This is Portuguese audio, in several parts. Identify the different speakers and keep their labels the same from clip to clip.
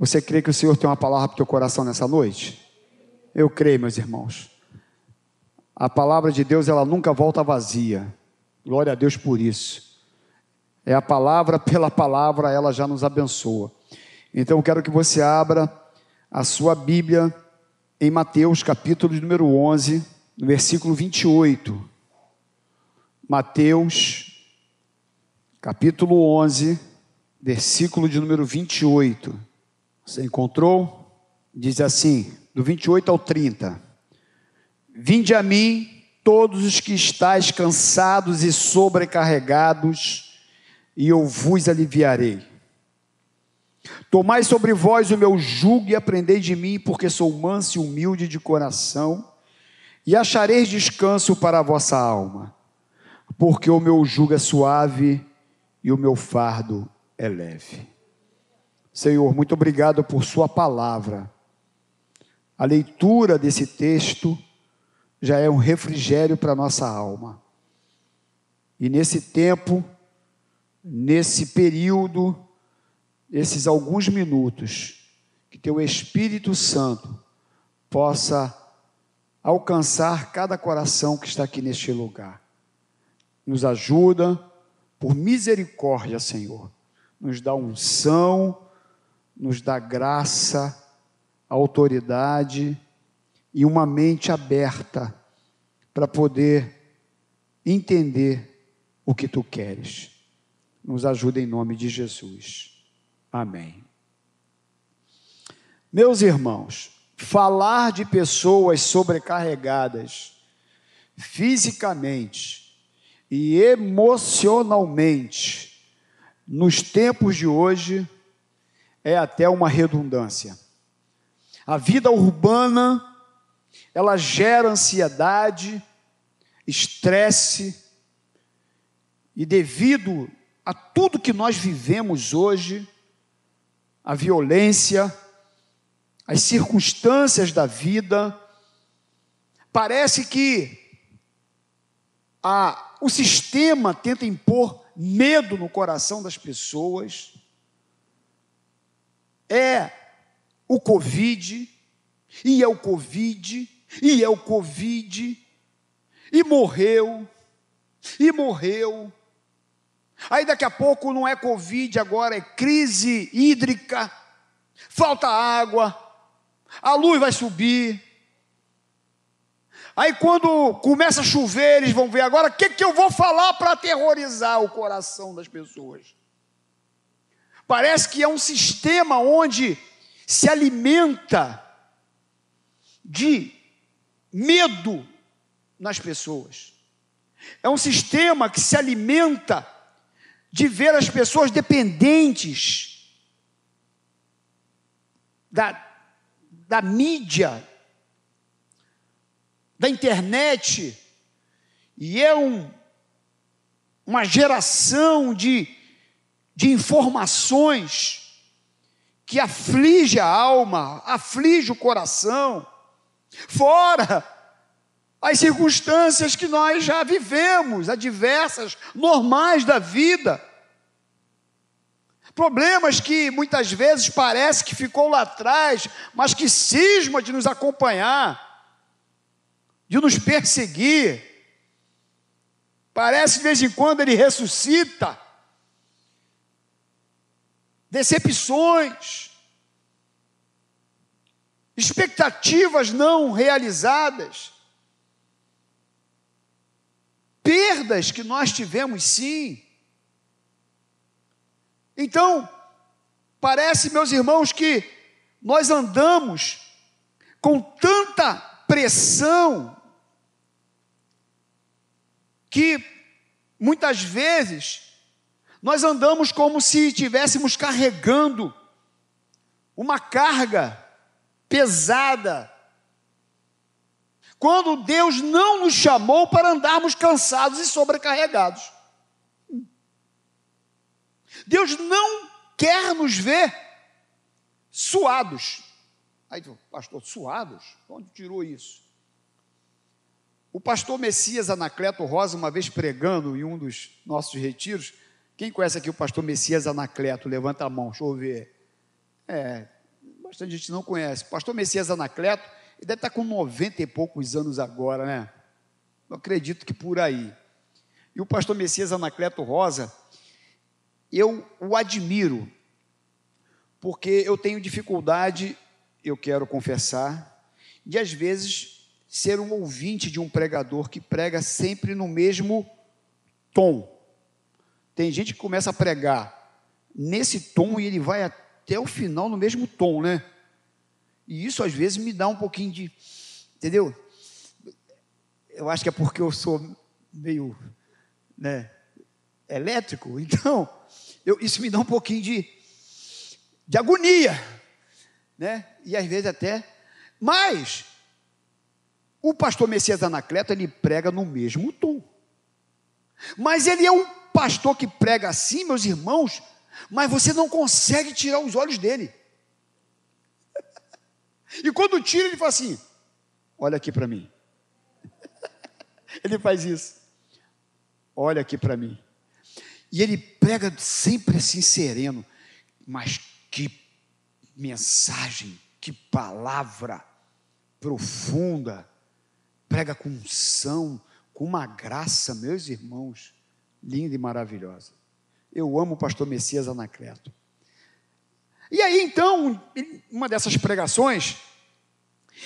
Speaker 1: Você crê que o Senhor tem uma palavra para o teu coração nessa noite? Eu creio, meus irmãos. A palavra de Deus, ela nunca volta vazia. Glória a Deus por isso. É a palavra pela palavra, ela já nos abençoa. Então eu quero que você abra a sua Bíblia em Mateus, capítulo número 11, no versículo 28. Mateus, capítulo 11, versículo de número 28. Você encontrou? Diz assim, do 28 ao 30. Vinde a mim, todos os que estáis cansados e sobrecarregados, e eu vos aliviarei. Tomai sobre vós o meu jugo e aprendei de mim, porque sou manso e humilde de coração, e achareis descanso para a vossa alma, porque o meu jugo é suave e o meu fardo é leve. Senhor, muito obrigado por Sua palavra. A leitura desse texto já é um refrigério para nossa alma. E nesse tempo, nesse período, esses alguns minutos, que Teu Espírito Santo possa alcançar cada coração que está aqui neste lugar. Nos ajuda, por misericórdia, Senhor. Nos dá unção, nos dá graça, autoridade e uma mente aberta para poder entender o que tu queres. Nos ajuda em nome de Jesus. Amém. Meus irmãos, falar de pessoas sobrecarregadas fisicamente e emocionalmente nos tempos de hoje é até uma redundância. A vida urbana, ela gera ansiedade, estresse, e devido a tudo que nós vivemos hoje, a violência, as circunstâncias da vida, parece que a, o sistema tenta impor medo no coração das pessoas, é o Covid, e é o Covid, e é o Covid, e morreu, e morreu. Aí daqui a pouco não é Covid, agora é crise hídrica, falta água, a luz vai subir. Aí quando começa a chover, eles vão ver agora o que, que eu vou falar para aterrorizar o coração das pessoas. Parece que é um sistema onde se alimenta de medo nas pessoas. É um sistema que se alimenta de ver as pessoas dependentes da, da mídia, da internet, e é um, uma geração de, de informações que aflige a alma, aflige o coração, fora as circunstâncias que nós já vivemos, adversas, normais da vida. Problemas que muitas vezes parece que ficou lá atrás, mas que cisma de nos acompanhar, de nos perseguir. Parece de vez em quando ele ressuscita decepções, expectativas não realizadas, perdas que nós tivemos sim. Então, parece, meus irmãos, que nós andamos com tanta pressão que muitas vezes nós andamos como se estivéssemos carregando uma carga pesada. Quando Deus não nos chamou para andarmos cansados e sobrecarregados. Deus não quer nos ver suados. Aí, pastor, suados? Onde tirou isso? O pastor Messias Anacleto Rosa, uma vez pregando em um dos nossos retiros, quem conhece aqui o pastor Messias Anacleto? Levanta a mão, deixa eu ver. É, bastante gente não conhece. Pastor Messias Anacleto, ele deve estar com 90 e poucos anos agora, né? Eu acredito que por aí. E o pastor Messias Anacleto Rosa, eu o admiro, porque eu tenho dificuldade, eu quero confessar, de às vezes ser um ouvinte de um pregador que prega sempre no mesmo tom. Tem gente que começa a pregar nesse tom e ele vai até o final no mesmo tom, né? E isso às vezes me dá um pouquinho de. Entendeu? Eu acho que é porque eu sou meio né, elétrico, então eu, isso me dá um pouquinho de, de agonia, né? E às vezes até. Mas o pastor Messias Anacleto ele prega no mesmo tom. Mas ele é um pastor que prega assim, meus irmãos, mas você não consegue tirar os olhos dele. E quando tira, ele fala assim: Olha aqui para mim. Ele faz isso. Olha aqui para mim. E ele prega sempre assim sereno, mas que mensagem, que palavra profunda. Prega com unção, com uma graça, meus irmãos, linda e maravilhosa. Eu amo o pastor Messias Anacleto. E aí, então, uma dessas pregações,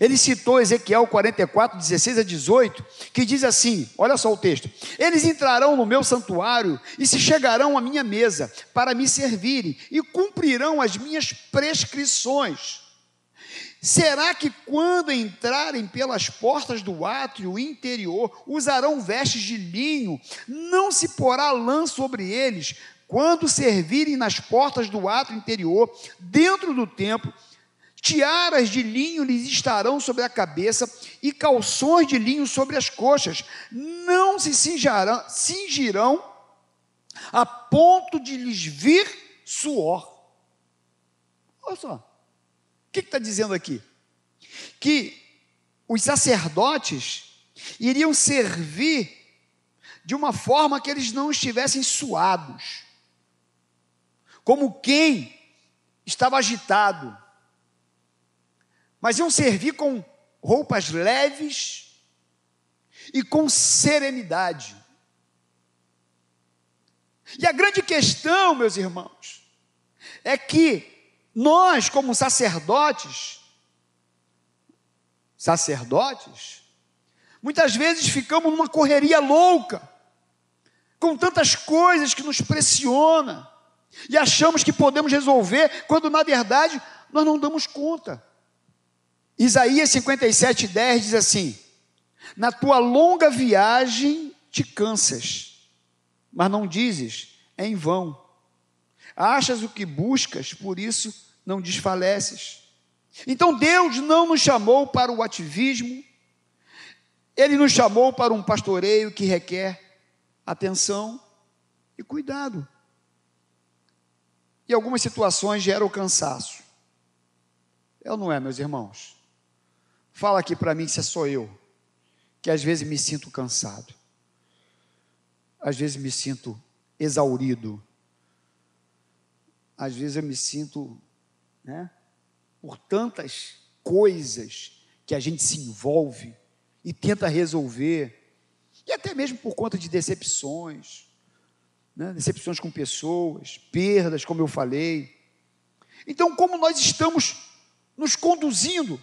Speaker 1: ele citou Ezequiel 44, 16 a 18, que diz assim: olha só o texto: Eles entrarão no meu santuário e se chegarão à minha mesa para me servirem e cumprirão as minhas prescrições. Será que quando entrarem pelas portas do átrio interior, usarão vestes de linho, não se porá lã sobre eles, quando servirem nas portas do átrio interior, dentro do templo, tiaras de linho lhes estarão sobre a cabeça e calções de linho sobre as coxas, não se cingirão, a ponto de lhes vir suor. Olha só que está dizendo aqui? Que os sacerdotes iriam servir de uma forma que eles não estivessem suados, como quem estava agitado, mas iam servir com roupas leves e com serenidade. E a grande questão, meus irmãos, é que nós, como sacerdotes, sacerdotes, muitas vezes ficamos numa correria louca, com tantas coisas que nos pressiona, e achamos que podemos resolver, quando na verdade nós não damos conta. Isaías 57, 10 diz assim: Na tua longa viagem te cansas, mas não dizes, é em vão. Achas o que buscas, por isso não desfaleces. Então Deus não nos chamou para o ativismo, Ele nos chamou para um pastoreio que requer atenção e cuidado. E algumas situações geram cansaço. É ou não é, meus irmãos? Fala aqui para mim se é só eu, que às vezes me sinto cansado, às vezes me sinto exaurido, às vezes eu me sinto né? por tantas coisas que a gente se envolve e tenta resolver, e até mesmo por conta de decepções, né? decepções com pessoas, perdas, como eu falei. Então, como nós estamos nos conduzindo?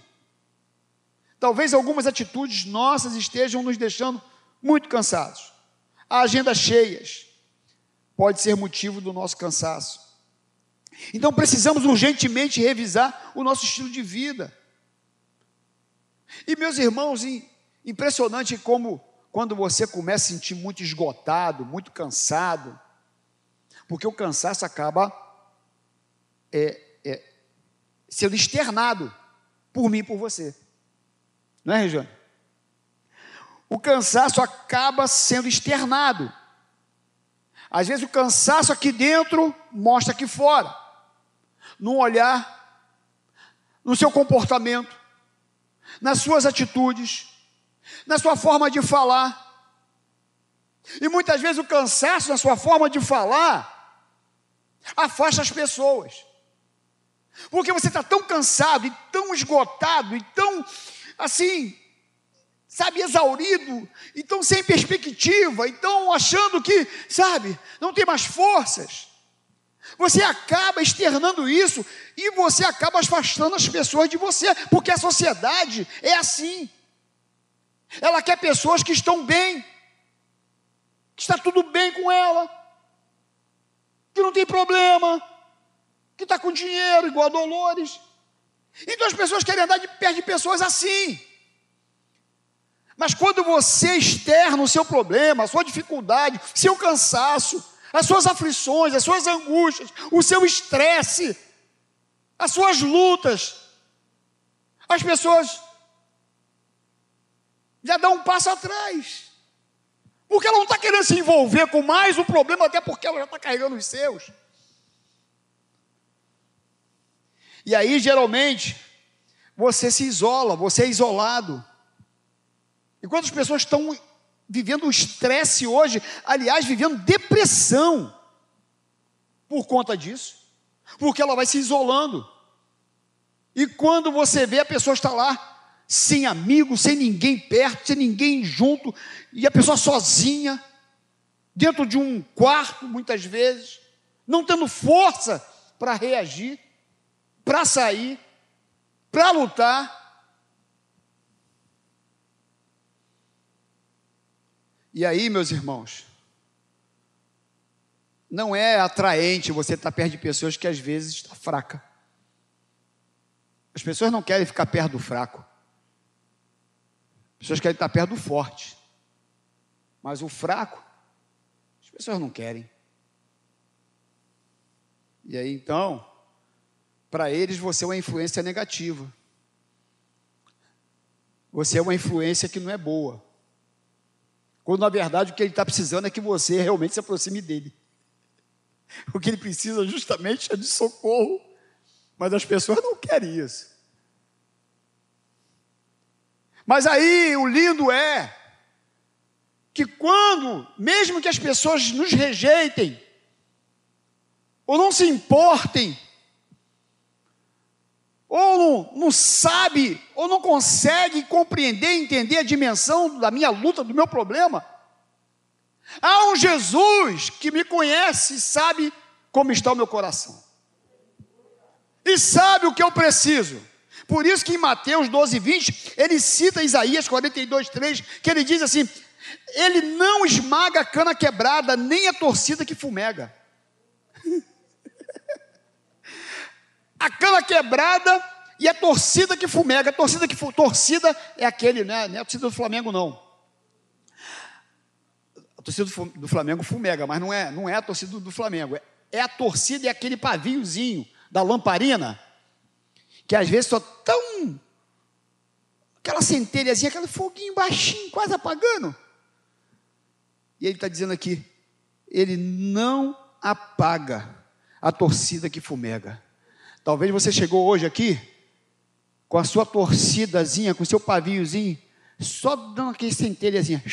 Speaker 1: Talvez algumas atitudes nossas estejam nos deixando muito cansados. A agenda cheias pode ser motivo do nosso cansaço. Então precisamos urgentemente revisar o nosso estilo de vida. E meus irmãos, impressionante como quando você começa a sentir muito esgotado, muito cansado, porque o cansaço acaba é, é, sendo externado por mim e por você. Não é, Regiane? O cansaço acaba sendo externado. Às vezes o cansaço aqui dentro mostra aqui fora no olhar, no seu comportamento, nas suas atitudes, na sua forma de falar. E muitas vezes o cansaço na sua forma de falar afasta as pessoas. Porque você está tão cansado e tão esgotado e tão, assim, sabe, exaurido, então sem perspectiva, então achando que, sabe, não tem mais forças. Você acaba externando isso e você acaba afastando as pessoas de você, porque a sociedade é assim. Ela quer pessoas que estão bem, que está tudo bem com ela, que não tem problema, que está com dinheiro, igual a Dolores. Então as pessoas querem andar de perto de pessoas assim. Mas quando você externa o seu problema, a sua dificuldade, seu cansaço, as suas aflições, as suas angústias, o seu estresse, as suas lutas, as pessoas já dão um passo atrás. Porque ela não está querendo se envolver com mais um problema, até porque ela já está carregando os seus. E aí, geralmente, você se isola, você é isolado. E quantas pessoas estão vivendo estresse hoje, aliás, vivendo depressão por conta disso, porque ela vai se isolando. E quando você vê a pessoa está lá, sem amigos, sem ninguém perto, sem ninguém junto, e a pessoa sozinha, dentro de um quarto, muitas vezes, não tendo força para reagir para sair, para lutar. E aí, meus irmãos, não é atraente você estar perto de pessoas que às vezes está fraca. As pessoas não querem ficar perto do fraco. As pessoas querem estar perto do forte. Mas o fraco, as pessoas não querem. E aí então, para eles você é uma influência negativa. Você é uma influência que não é boa. Quando na verdade o que ele está precisando é que você realmente se aproxime dele. O que ele precisa justamente é de socorro. Mas as pessoas não querem isso. Mas aí o lindo é que quando, mesmo que as pessoas nos rejeitem, ou não se importem, ou não, não sabe, ou não consegue compreender, entender a dimensão da minha luta, do meu problema. Há um Jesus que me conhece e sabe como está o meu coração. E sabe o que eu preciso. Por isso que em Mateus 12, 20, ele cita Isaías 42, 3, que ele diz assim: Ele não esmaga a cana quebrada, nem a torcida que fumega. a cana quebrada e a torcida que fumega. A torcida que torcida é aquele, né? não é a torcida do Flamengo, não. A torcida do Flamengo fumega, mas não é, não é a torcida do Flamengo. É a torcida e é aquele paviozinho da lamparina, que às vezes só tão. aquela centelhazinha, aquele foguinho baixinho, quase apagando. E ele está dizendo aqui: ele não apaga a torcida que fumega. Talvez você chegou hoje aqui com a sua torcidazinha, com o seu paviozinho, só dando aquele centelhazinha.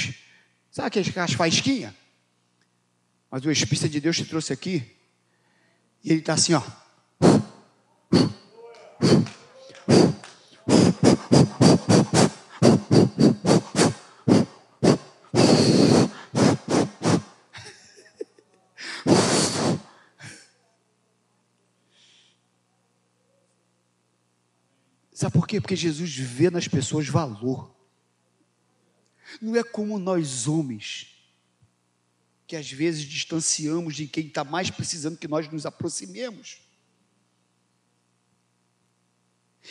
Speaker 1: Sabe aquelas faísquinhas? Mas o Espírito de Deus te trouxe aqui, e ele está assim, ó. Sabe por quê? Porque Jesus vê nas pessoas valor. Não é como nós homens, que às vezes distanciamos de quem está mais precisando que nós nos aproximemos.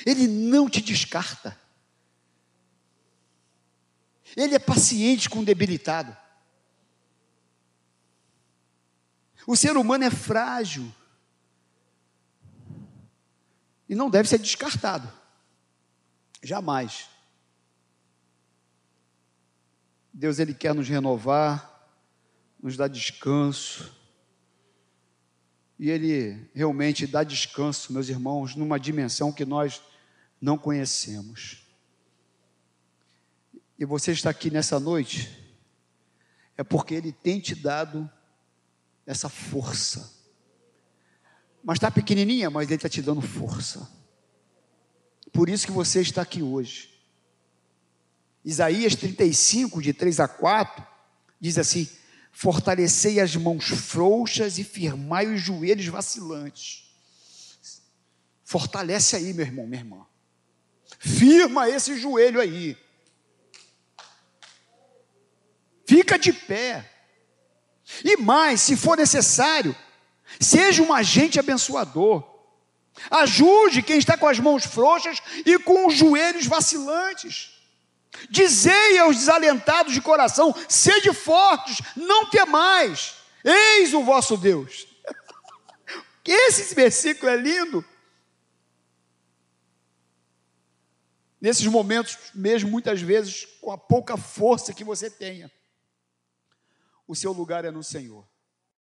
Speaker 1: Ele não te descarta. Ele é paciente com o debilitado. O ser humano é frágil e não deve ser descartado. Jamais. Deus ele quer nos renovar, nos dar descanso. E ele realmente dá descanso, meus irmãos, numa dimensão que nós não conhecemos. E você está aqui nessa noite é porque ele tem te dado essa força. Mas está pequenininha, mas Ele está te dando força. Por isso que você está aqui hoje. Isaías 35, de 3 a 4, diz assim: Fortalecei as mãos frouxas e firmai os joelhos vacilantes. Fortalece aí, meu irmão, minha irmã. Firma esse joelho aí. Fica de pé. E mais, se for necessário, seja um agente abençoador. Ajude quem está com as mãos frouxas e com os joelhos vacilantes. Dizei aos desalentados de coração: sede fortes, não temais, eis o vosso Deus. Esse versículo é lindo. Nesses momentos, mesmo muitas vezes, com a pouca força que você tenha, o seu lugar é no Senhor.